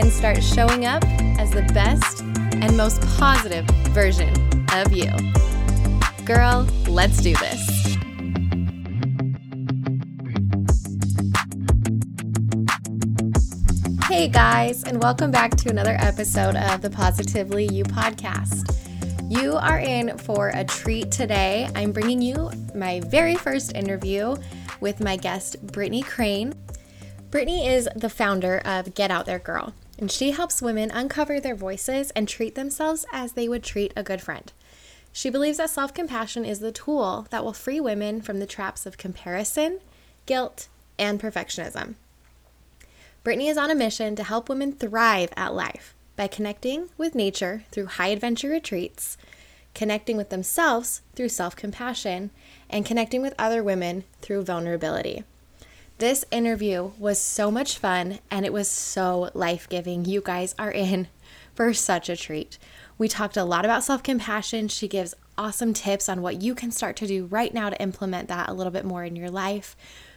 and start showing up as the best and most positive version of you. Girl, let's do this. Hey guys, and welcome back to another episode of the Positively You podcast. You are in for a treat today. I'm bringing you my very first interview with my guest, Brittany Crane. Brittany is the founder of Get Out There Girl, and she helps women uncover their voices and treat themselves as they would treat a good friend. She believes that self compassion is the tool that will free women from the traps of comparison, guilt, and perfectionism. Brittany is on a mission to help women thrive at life by connecting with nature through high adventure retreats, connecting with themselves through self compassion, and connecting with other women through vulnerability. This interview was so much fun and it was so life giving. You guys are in for such a treat. We talked a lot about self compassion. She gives awesome tips on what you can start to do right now to implement that a little bit more in your life.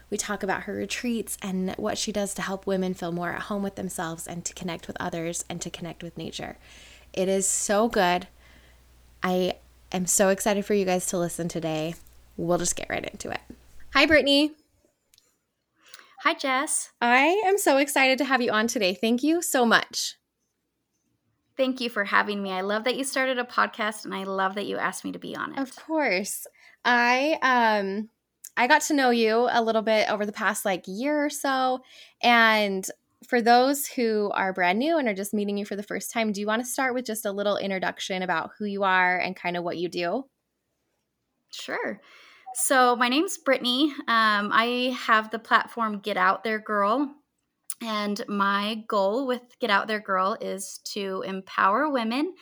We talk about her retreats and what she does to help women feel more at home with themselves and to connect with others and to connect with nature. It is so good. I am so excited for you guys to listen today. We'll just get right into it. Hi, Brittany. Hi, Jess. I am so excited to have you on today. Thank you so much. Thank you for having me. I love that you started a podcast and I love that you asked me to be on it. Of course. I um I got to know you a little bit over the past like year or so and for those who are brand new and are just meeting you for the first time, do you want to start with just a little introduction about who you are and kind of what you do? Sure. So, my name's Brittany. Um, I have the platform Get Out There Girl. And my goal with Get Out There Girl is to empower women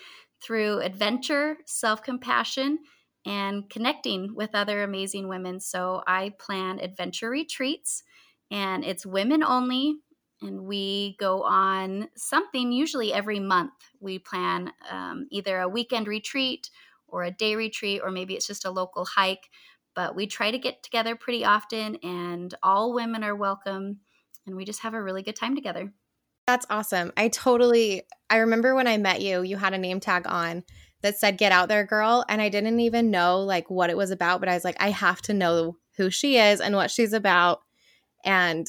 through adventure, self compassion, and connecting with other amazing women. So, I plan adventure retreats, and it's women only. And we go on something usually every month. We plan um, either a weekend retreat or a day retreat, or maybe it's just a local hike but we try to get together pretty often and all women are welcome and we just have a really good time together. That's awesome. I totally I remember when I met you, you had a name tag on that said get out there girl and I didn't even know like what it was about, but I was like I have to know who she is and what she's about and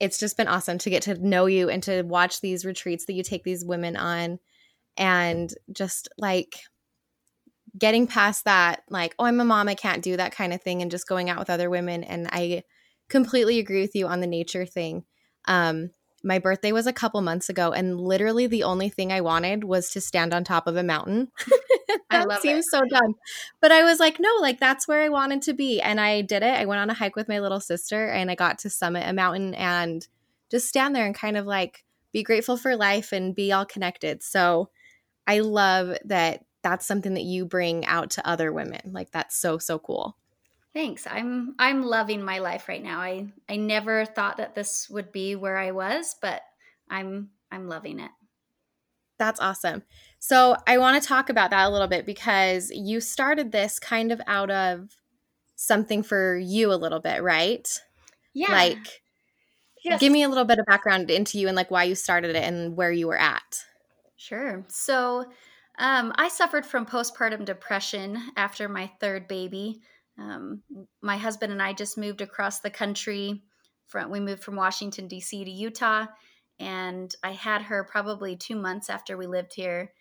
it's just been awesome to get to know you and to watch these retreats that you take these women on and just like getting past that like oh i'm a mom i can't do that kind of thing and just going out with other women and i completely agree with you on the nature thing. Um my birthday was a couple months ago and literally the only thing i wanted was to stand on top of a mountain. That seems it. so dumb. But i was like no like that's where i wanted to be and i did it. I went on a hike with my little sister and i got to summit a mountain and just stand there and kind of like be grateful for life and be all connected. So i love that that's something that you bring out to other women. Like that's so so cool. Thanks. I'm I'm loving my life right now. I I never thought that this would be where I was, but I'm I'm loving it. That's awesome. So, I want to talk about that a little bit because you started this kind of out of something for you a little bit, right? Yeah. Like yes. give me a little bit of background into you and like why you started it and where you were at. Sure. So, um, I suffered from postpartum depression after my third baby. Um, my husband and I just moved across the country. From we moved from Washington D.C. to Utah, and I had her probably two months after we lived here.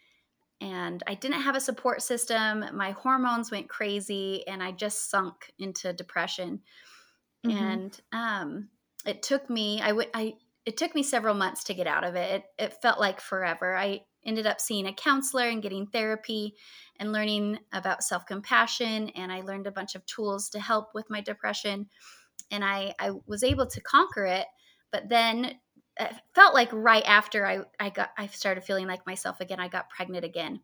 And I didn't have a support system. My hormones went crazy, and I just sunk into depression. Mm-hmm. And um, it took me. I would. I it took me several months to get out of it. It, it felt like forever. I ended up seeing a counselor and getting therapy and learning about self compassion. And I learned a bunch of tools to help with my depression. And I, I was able to conquer it. But then it felt like right after I, I got I started feeling like myself again, I got pregnant again.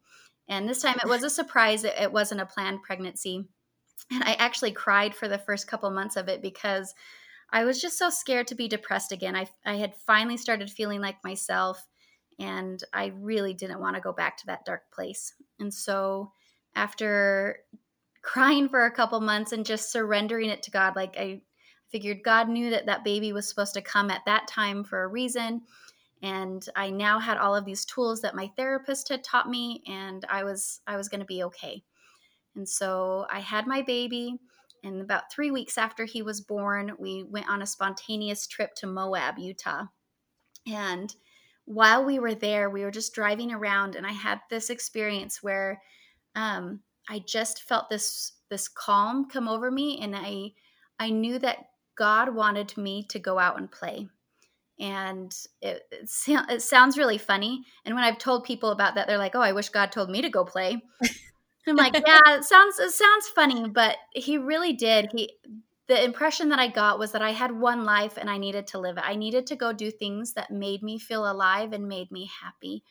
And this time it was a surprise. It, it wasn't a planned pregnancy. And I actually cried for the first couple months of it because I was just so scared to be depressed again. I, I had finally started feeling like myself, and I really didn't want to go back to that dark place. And so, after crying for a couple months and just surrendering it to God, like I figured God knew that that baby was supposed to come at that time for a reason. And I now had all of these tools that my therapist had taught me, and I was I was going to be okay. And so I had my baby and about three weeks after he was born, we went on a spontaneous trip to Moab, Utah. And while we were there, we were just driving around, and I had this experience where um, I just felt this this calm come over me, and I I knew that God wanted me to go out and play. And it, it, it sounds really funny. And when I've told people about that, they're like, "Oh, I wish God told me to go play." I'm like, yeah, it sounds it sounds funny, but he really did. He the impression that I got was that I had one life and I needed to live it. I needed to go do things that made me feel alive and made me happy.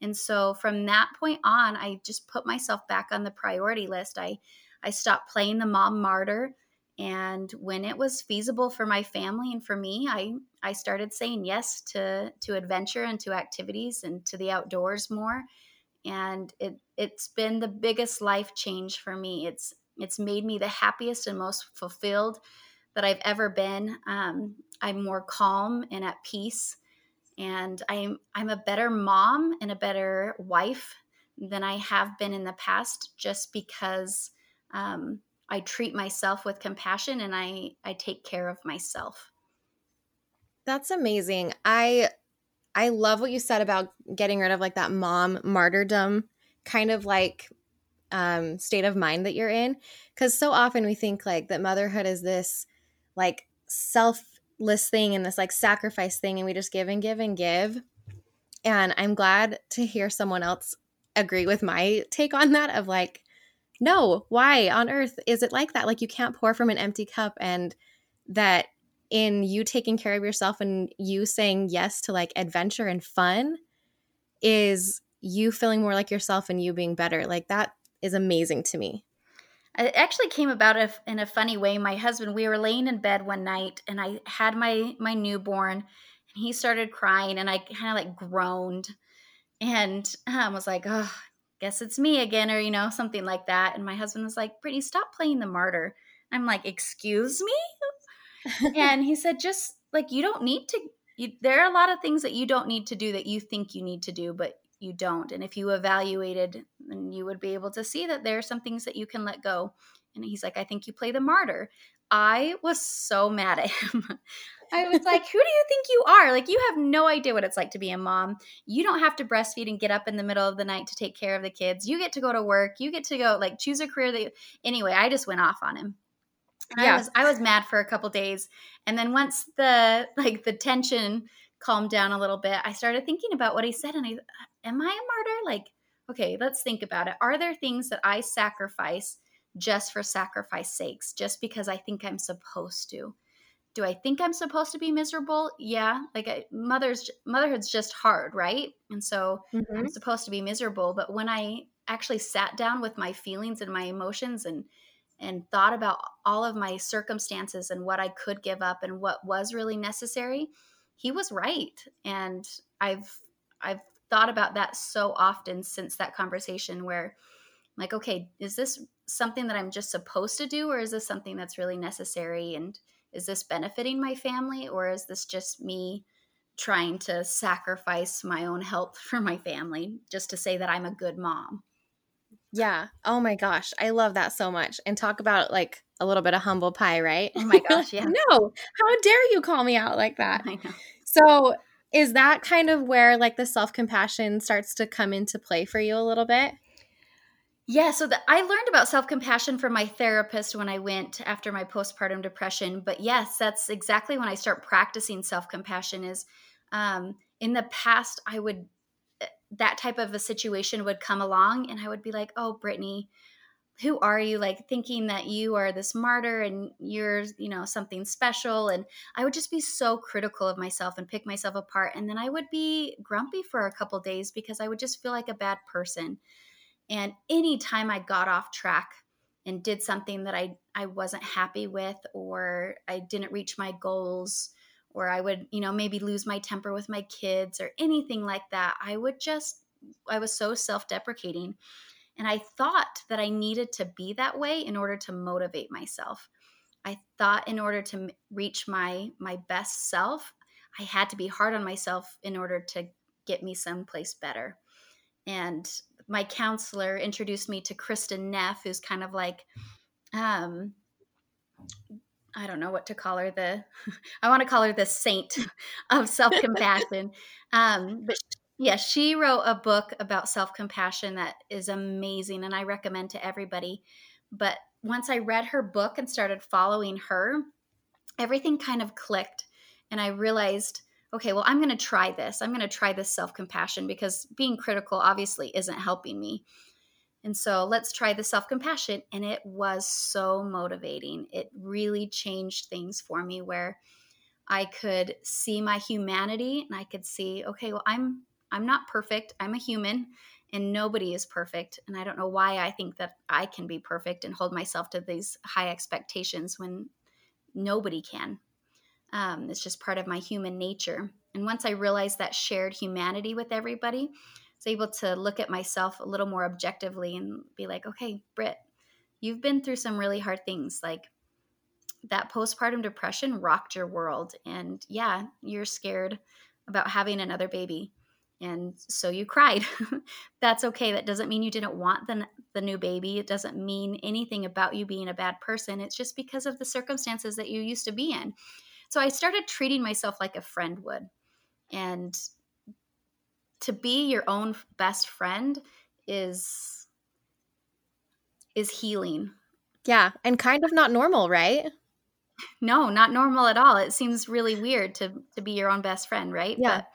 And so from that point on, I just put myself back on the priority list. I I stopped playing the mom martyr and when it was feasible for my family and for me, I I started saying yes to to adventure and to activities and to the outdoors more and it it's been the biggest life change for me it's it's made me the happiest and most fulfilled that i've ever been. Um, i'm more calm and at peace and i'm i'm a better mom and a better wife than i have been in the past just because um, i treat myself with compassion and i i take care of myself. That's amazing. I I love what you said about getting rid of like that mom martyrdom kind of like um, state of mind that you're in. Because so often we think like that motherhood is this like selfless thing and this like sacrifice thing, and we just give and give and give. And I'm glad to hear someone else agree with my take on that of like, no, why on earth is it like that? Like, you can't pour from an empty cup, and that in you taking care of yourself and you saying yes to like adventure and fun is you feeling more like yourself and you being better. Like that is amazing to me. It actually came about in a funny way. My husband, we were laying in bed one night and I had my my newborn and he started crying and I kind of like groaned and I um, was like, "Oh, guess it's me again," or you know, something like that. And my husband was like, "Brittany, stop playing the martyr." I'm like, "Excuse me? and he said, just like you don't need to. You, there are a lot of things that you don't need to do that you think you need to do, but you don't. And if you evaluated, then you would be able to see that there are some things that you can let go. And he's like, I think you play the martyr. I was so mad at him. I was like, who do you think you are? Like, you have no idea what it's like to be a mom. You don't have to breastfeed and get up in the middle of the night to take care of the kids. You get to go to work. You get to go, like, choose a career that. Anyway, I just went off on him. Yeah. I was I was mad for a couple days. And then once the like the tension calmed down a little bit, I started thinking about what he said and I am I a martyr? Like, okay, let's think about it. Are there things that I sacrifice just for sacrifice sakes, just because I think I'm supposed to? Do I think I'm supposed to be miserable? Yeah, like I, mother's motherhood's just hard, right? And so mm-hmm. I'm supposed to be miserable, but when I actually sat down with my feelings and my emotions and and thought about all of my circumstances and what I could give up and what was really necessary, he was right. And I've I've thought about that so often since that conversation where I'm like, okay, is this something that I'm just supposed to do or is this something that's really necessary and is this benefiting my family or is this just me trying to sacrifice my own health for my family just to say that I'm a good mom? Yeah. Oh my gosh. I love that so much. And talk about like a little bit of humble pie, right? Oh my gosh. Yeah. no. How dare you call me out like that? I know. So, is that kind of where like the self compassion starts to come into play for you a little bit? Yeah, so the, I learned about self compassion from my therapist when I went after my postpartum depression. But yes, that's exactly when I start practicing self compassion. Is um, in the past I would that type of a situation would come along and I would be like, "Oh, Brittany, who are you like thinking that you are this martyr and you're you know something special? And i would just be so critical of myself and pick myself apart and then i would be grumpy for a couple days because i would just feel like a bad person. And anytime i got off track and did something that i i wasn't happy with or i didn't reach my goals or i would you know maybe lose my temper with my kids or anything like that i would just i was so self-deprecating and I thought that I needed to be that way in order to motivate myself. I thought in order to reach my my best self, I had to be hard on myself in order to get me someplace better. And my counselor introduced me to Kristin Neff, who's kind of like, um, I don't know what to call her. The I want to call her the saint of self compassion. um, but yeah, she wrote a book about self compassion that is amazing and I recommend to everybody. But once I read her book and started following her, everything kind of clicked. And I realized, okay, well, I'm going to try this. I'm going to try this self compassion because being critical obviously isn't helping me. And so let's try the self compassion. And it was so motivating. It really changed things for me where I could see my humanity and I could see, okay, well, I'm I'm not perfect. I'm a human and nobody is perfect. And I don't know why I think that I can be perfect and hold myself to these high expectations when nobody can. Um, it's just part of my human nature. And once I realized that shared humanity with everybody, I was able to look at myself a little more objectively and be like, okay, Britt, you've been through some really hard things. Like that postpartum depression rocked your world. And yeah, you're scared about having another baby and so you cried. That's okay. That doesn't mean you didn't want the, the new baby. It doesn't mean anything about you being a bad person. It's just because of the circumstances that you used to be in. So i started treating myself like a friend would. And to be your own best friend is is healing. Yeah and kind of not normal right? No not normal at all. It seems really weird to to be your own best friend right? Yeah. But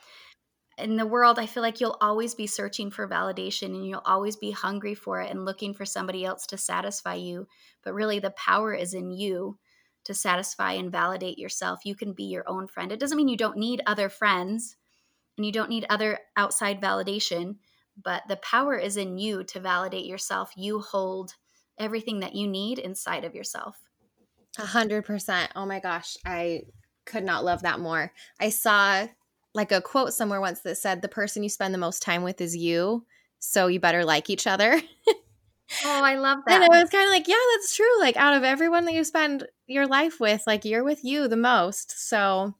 in the world, I feel like you'll always be searching for validation and you'll always be hungry for it and looking for somebody else to satisfy you. But really, the power is in you to satisfy and validate yourself. You can be your own friend. It doesn't mean you don't need other friends and you don't need other outside validation, but the power is in you to validate yourself. You hold everything that you need inside of yourself. A hundred percent. Oh my gosh. I could not love that more. I saw like a quote somewhere once that said the person you spend the most time with is you so you better like each other. Oh i love that and i was kind of like yeah that's true like out of everyone that you spend your life with like you're with you the most so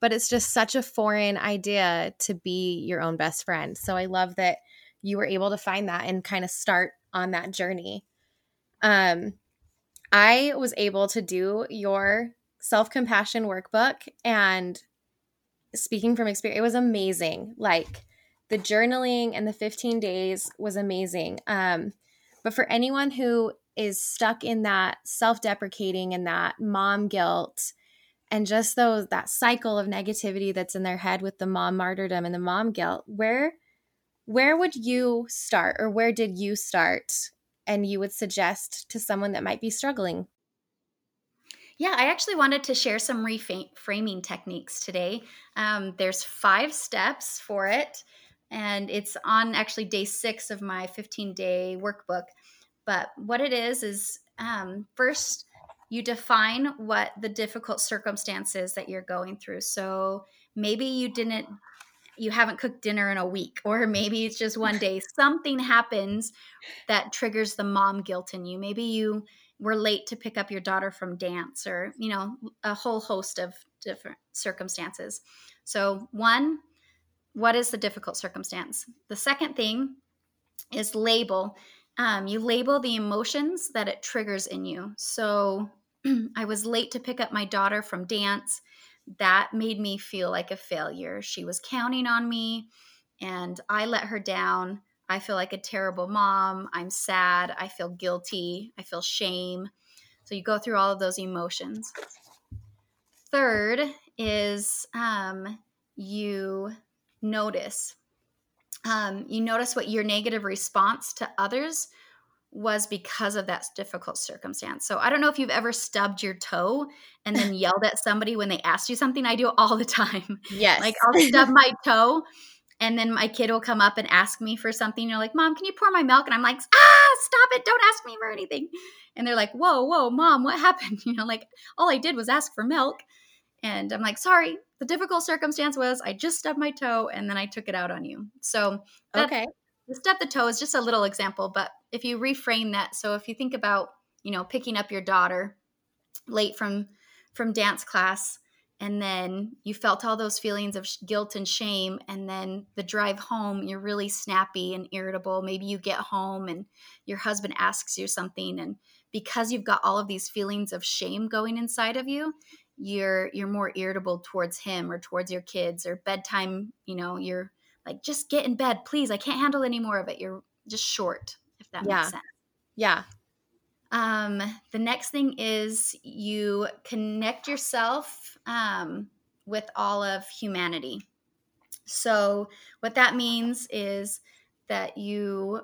but it's just such a foreign idea to be your own best friend so i love that you were able to find that and kind of start on that journey. Um i was able to do your self-compassion workbook and speaking from experience, it was amazing. Like the journaling and the 15 days was amazing. Um, but for anyone who is stuck in that self-deprecating and that mom guilt and just those that cycle of negativity that's in their head with the mom martyrdom and the mom guilt, where where would you start or where did you start and you would suggest to someone that might be struggling yeah, I actually wanted to share some reframing techniques today. Um, there's five steps for it, and it's on actually day six of my 15 day workbook. But what it is is um, first, you define what the difficult circumstances that you're going through. So maybe you didn't you haven't cooked dinner in a week or maybe it's just one day. Something happens that triggers the mom guilt in you. Maybe you were late to pick up your daughter from dance or you know a whole host of different circumstances. So one what is the difficult circumstance? The second thing is label. Um, you label the emotions that it triggers in you. So i was late to pick up my daughter from dance that made me feel like a failure she was counting on me and i let her down I feel like a terrible mom. I'm sad. I feel guilty. I feel shame. So you go through all of those emotions. Third is um, you notice. Um, you notice what your negative response to others was because of that difficult circumstance. So I don't know if you've ever stubbed your toe and then yelled at somebody when they asked you something. I do it all the time. Yes. Like I'll stub my toe and then my kid will come up and ask me for something. You're like, Mom, can you pour my milk? And I'm like, ah, stop it. Don't ask me for anything. And they're like, Whoa, whoa, mom, what happened? You know, like all I did was ask for milk. And I'm like, sorry, the difficult circumstance was I just stubbed my toe and then I took it out on you. So okay the step the toe is just a little example, but if you reframe that, so if you think about, you know, picking up your daughter late from from dance class and then you felt all those feelings of guilt and shame and then the drive home you're really snappy and irritable. Maybe you get home and your husband asks you something and because you've got all of these feelings of shame going inside of you you're you're more irritable towards him or towards your kids or bedtime you know you're like just get in bed please. I can't handle any more of it. You're just short if that yeah. makes sense. Yeah. Um the next thing is you connect yourself um with all of humanity. So what that means is that you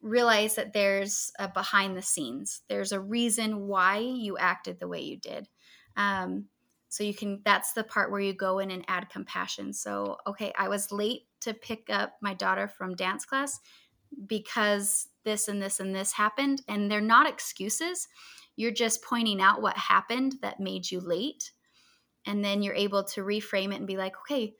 realize that there's a behind the scenes. There's a reason why you acted the way you did. Um, so you can that's the part where you go in and add compassion so okay i was late to pick up my daughter from dance class because this and this and this happened. And they're not excuses. You're just pointing out what happened that made you late. And then you're able to reframe it and be like, okay,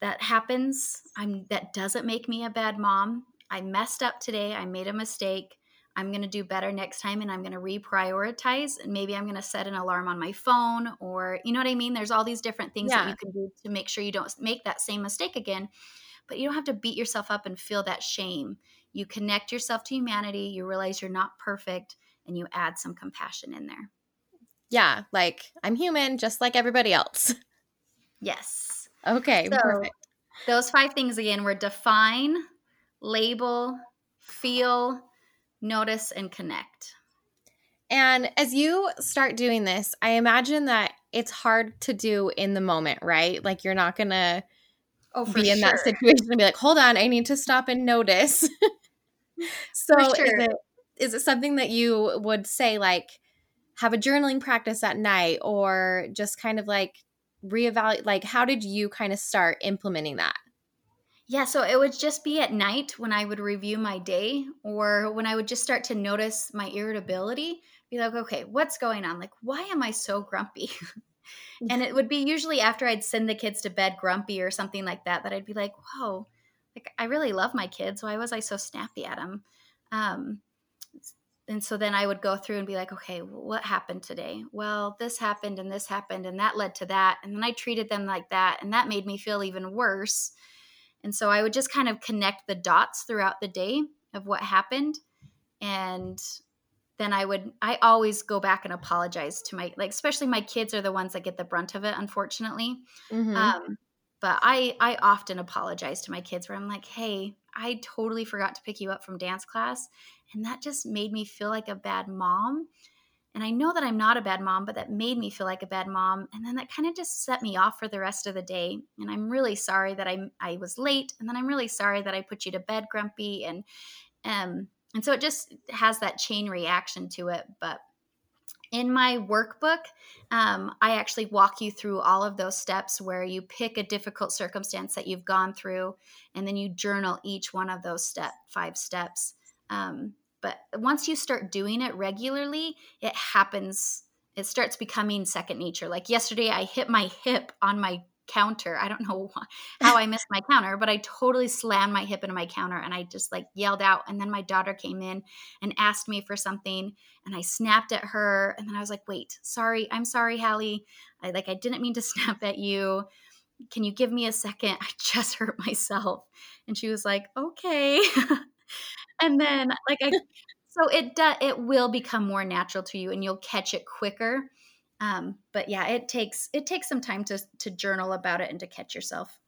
that happens. I'm that doesn't make me a bad mom. I messed up today. I made a mistake. I'm going to do better next time and I'm going to reprioritize. And maybe I'm going to set an alarm on my phone or, you know what I mean? There's all these different things yeah. that you can do to make sure you don't make that same mistake again. But you don't have to beat yourself up and feel that shame. You connect yourself to humanity, you realize you're not perfect, and you add some compassion in there. Yeah, like I'm human just like everybody else. Yes. Okay, so, perfect. Those five things again were define, label, feel, notice, and connect. And as you start doing this, I imagine that it's hard to do in the moment, right? Like you're not going to oh, be in sure. that situation and be like, hold on, I need to stop and notice. so sure. is, it, is it something that you would say, like, have a journaling practice at night or just kind of like reevaluate? Like, how did you kind of start implementing that? Yeah, so it would just be at night when I would review my day or when I would just start to notice my irritability, be like, okay, what's going on? Like, why am I so grumpy? and it would be usually after I'd send the kids to bed grumpy or something like that, that I'd be like, whoa, like I really love my kids. Why was I so snappy at them? Um, and so then I would go through and be like, okay, what happened today? Well, this happened and this happened and that led to that. And then I treated them like that. And that made me feel even worse. And so I would just kind of connect the dots throughout the day of what happened. And then I would, I always go back and apologize to my, like, especially my kids are the ones that get the brunt of it, unfortunately. Mm-hmm. Um, but I, I often apologize to my kids where I'm like, hey, I totally forgot to pick you up from dance class. And that just made me feel like a bad mom. And I know that I'm not a bad mom, but that made me feel like a bad mom. And then that kind of just set me off for the rest of the day. And I'm really sorry that I I was late. And then I'm really sorry that I put you to bed grumpy. And um and so it just has that chain reaction to it. But in my workbook, um, I actually walk you through all of those steps where you pick a difficult circumstance that you've gone through, and then you journal each one of those step five steps. Um, but once you start doing it regularly, it happens. It starts becoming second nature. Like yesterday, I hit my hip on my counter. I don't know how I missed my counter, but I totally slammed my hip into my counter and I just like yelled out. And then my daughter came in and asked me for something and I snapped at her. And then I was like, wait, sorry. I'm sorry, Hallie. I like, I didn't mean to snap at you. Can you give me a second? I just hurt myself. And she was like, okay. and then like I so it does it will become more natural to you and you'll catch it quicker. Um, but yeah, it takes it takes some time to to journal about it and to catch yourself.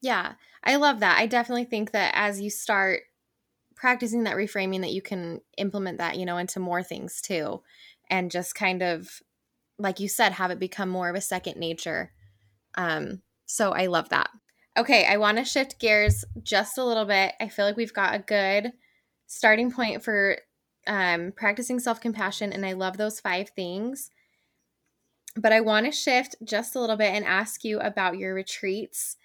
Yeah, I love that. I definitely think that as you start practicing that reframing that you can implement that, you know, into more things too and just kind of like you said have it become more of a second nature. Um so I love that. Okay, I want to shift gears just a little bit. I feel like we've got a good starting point for um, practicing self compassion, and I love those five things. But I want to shift just a little bit and ask you about your retreats,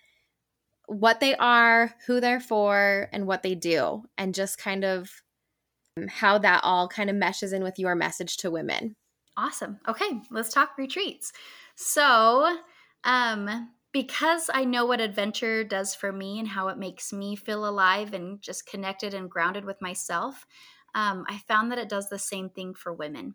what they are, who they're for, and what they do, and just kind of how that all kind of meshes in with your message to women. Awesome. Okay, let's talk retreats. So, um, because I know what adventure does for me and how it makes me feel alive and just connected and grounded with myself, um, I found that it does the same thing for women,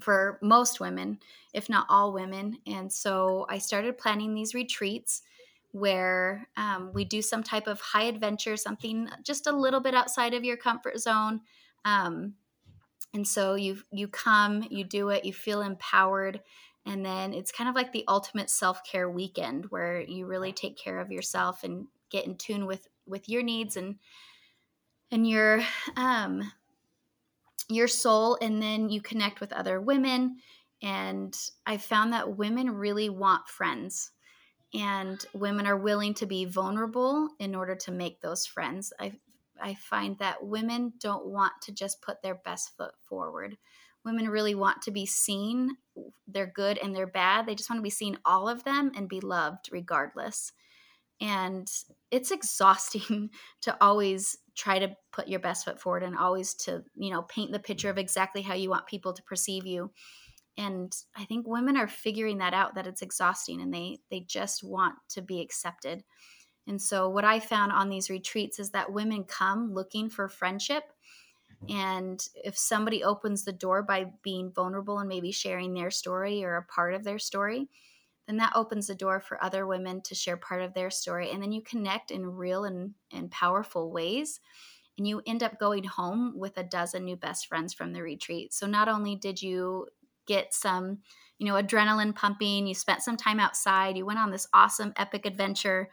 for most women, if not all women. And so I started planning these retreats where um, we do some type of high adventure, something just a little bit outside of your comfort zone. Um, and so you you come, you do it, you feel empowered, and then it's kind of like the ultimate self-care weekend where you really take care of yourself and get in tune with with your needs and and your um your soul. And then you connect with other women. And i found that women really want friends. And women are willing to be vulnerable in order to make those friends. I i find that women don't want to just put their best foot forward women really want to be seen they're good and they're bad they just want to be seen all of them and be loved regardless. And it's exhausting to always try to put your best foot forward and always to you know paint the picture of exactly how you want people to perceive you. And i think women are figuring that out that it's exhausting and they they just want to be accepted. And so what i found on these retreats is that women come looking for friendship and if somebody opens the door by being vulnerable and maybe sharing their story or a part of their story then that opens the door for other women to share part of their story. And then you connect in real and, and powerful ways. And you end up going home with a dozen new best friends from the retreat. So not only did you get some, you know, adrenaline pumping, you spent some time outside, you went on this awesome epic adventure,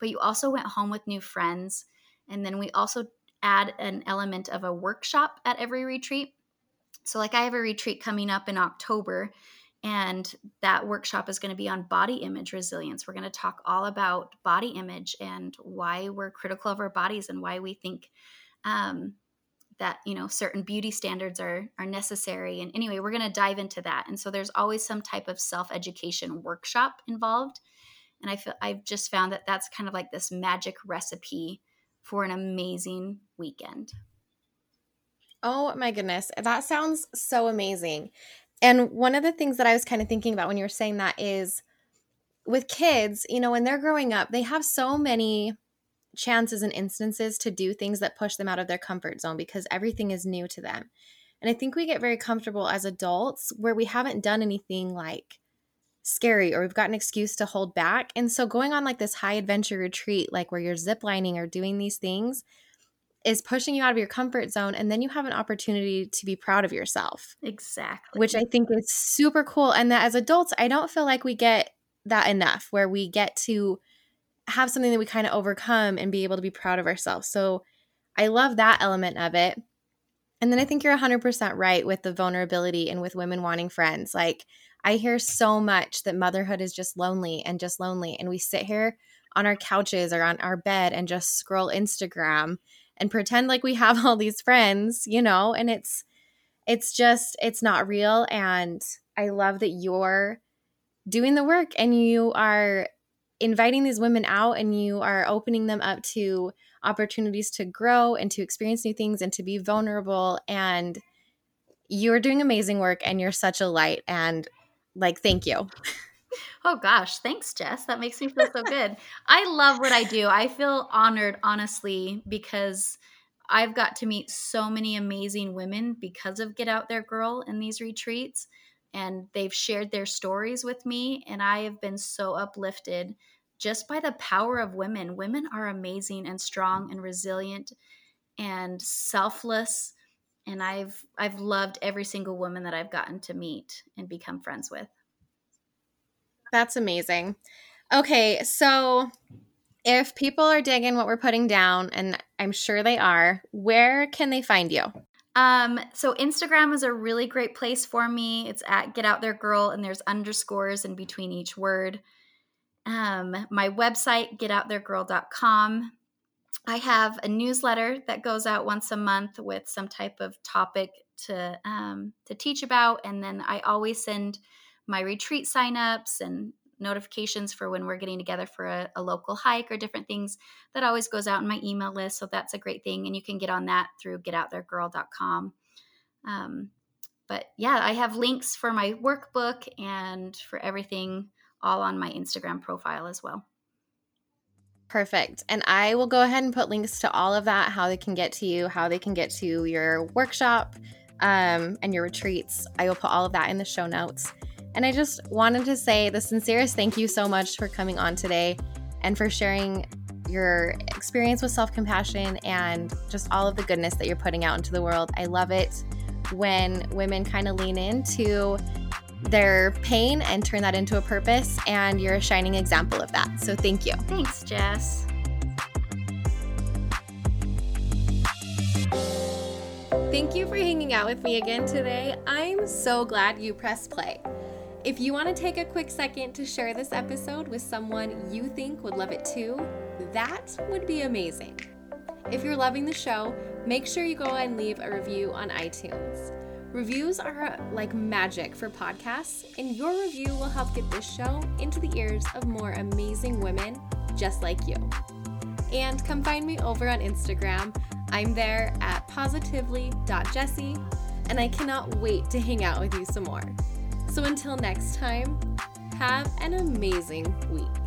but you also went home with new friends. And then we also add an element of a workshop at every retreat. So, like, I have a retreat coming up in October, and that workshop is going to be on body image resilience. We're going to talk all about body image and why we're critical of our bodies and why we think um, that you know certain beauty standards are are necessary. And anyway, we're going to dive into that. And so there's always some type of self education workshop involved. And I feel I've just found that that's kind of like this magic recipe for an amazing weekend. Oh my goodness. That sounds so amazing. And one of the things that I was kind of thinking about when you were saying that is with kids, you know, when they're growing up, they have so many chances and instances to do things that push them out of their comfort zone because everything is new to them. And I think we get very comfortable as adults where we haven't done anything like scary or we've got an excuse to hold back. And so going on like this high adventure retreat, like where you're ziplining or doing these things, is pushing you out of your comfort zone and then you have an opportunity to be proud of yourself. Exactly. Which I think is super cool and that as adults I don't feel like we get that enough where we get to have something that we kind of overcome and be able to be proud of ourselves. So I love that element of it. And then I think you're 100% right with the vulnerability and with women wanting friends. Like I hear so much that motherhood is just lonely and just lonely and we sit here on our couches or on our bed and just scroll Instagram and pretend like we have all these friends, you know, and it's it's just it's not real and I love that you're doing the work and you are inviting these women out and you are opening them up to opportunities to grow and to experience new things and to be vulnerable and you're doing amazing work and you're such a light and like thank you Oh gosh, thanks, Jess. That makes me feel so good. I love what I do. I feel honored, honestly, because I've got to meet so many amazing women because of Get Out There Girl in these retreats. And they've shared their stories with me, and I have been so uplifted just by the power of women. Women are amazing and strong and resilient and selfless. And I've I've loved every single woman that I've gotten to meet and become friends with. That's amazing. Okay, so if people are digging what we're putting down, and I'm sure they are, where can they find you? Um, so Instagram is a really great place for me. It's at Get Out There Girl, and there's underscores in between each word. Um, my website, getouttheregirl.com. I have a newsletter that goes out once a month with some type of topic to um, to teach about, and then I always send my retreat signups and notifications for when we're getting together for a, a, local hike or different things. That always goes out in my email list so that's a great thing and you can get on that through getouttheregirl.com um, but yeah i have links for my workbook and for everything all on my instagram profile as well Perfect. And I will go ahead and put links to all of that, how they can get to you, how they can get to your workshop um, and your retreats. I will put all of that in the show notes. And I just wanted to say the sincerest thank you so much for coming on today and for sharing your experience with self compassion and just all of the goodness that you're putting out into the world. I love it when women kind of lean into their pain and turn that into a purpose. And you're a shining example of that. So thank you. Thanks, Jess. Thank you for hanging out with me again today. I'm so glad you pressed play. If you want to take a quick second to share this episode with someone you think would love it too, that would be amazing. If you're loving the show, make sure you go and leave a review on iTunes. Reviews are like magic for podcasts, and your review will help get this show into the ears of more amazing women just like you. And come find me over on Instagram. I'm there at positively.jessie, and I cannot wait to hang out with you some more. So until next time, have an amazing week.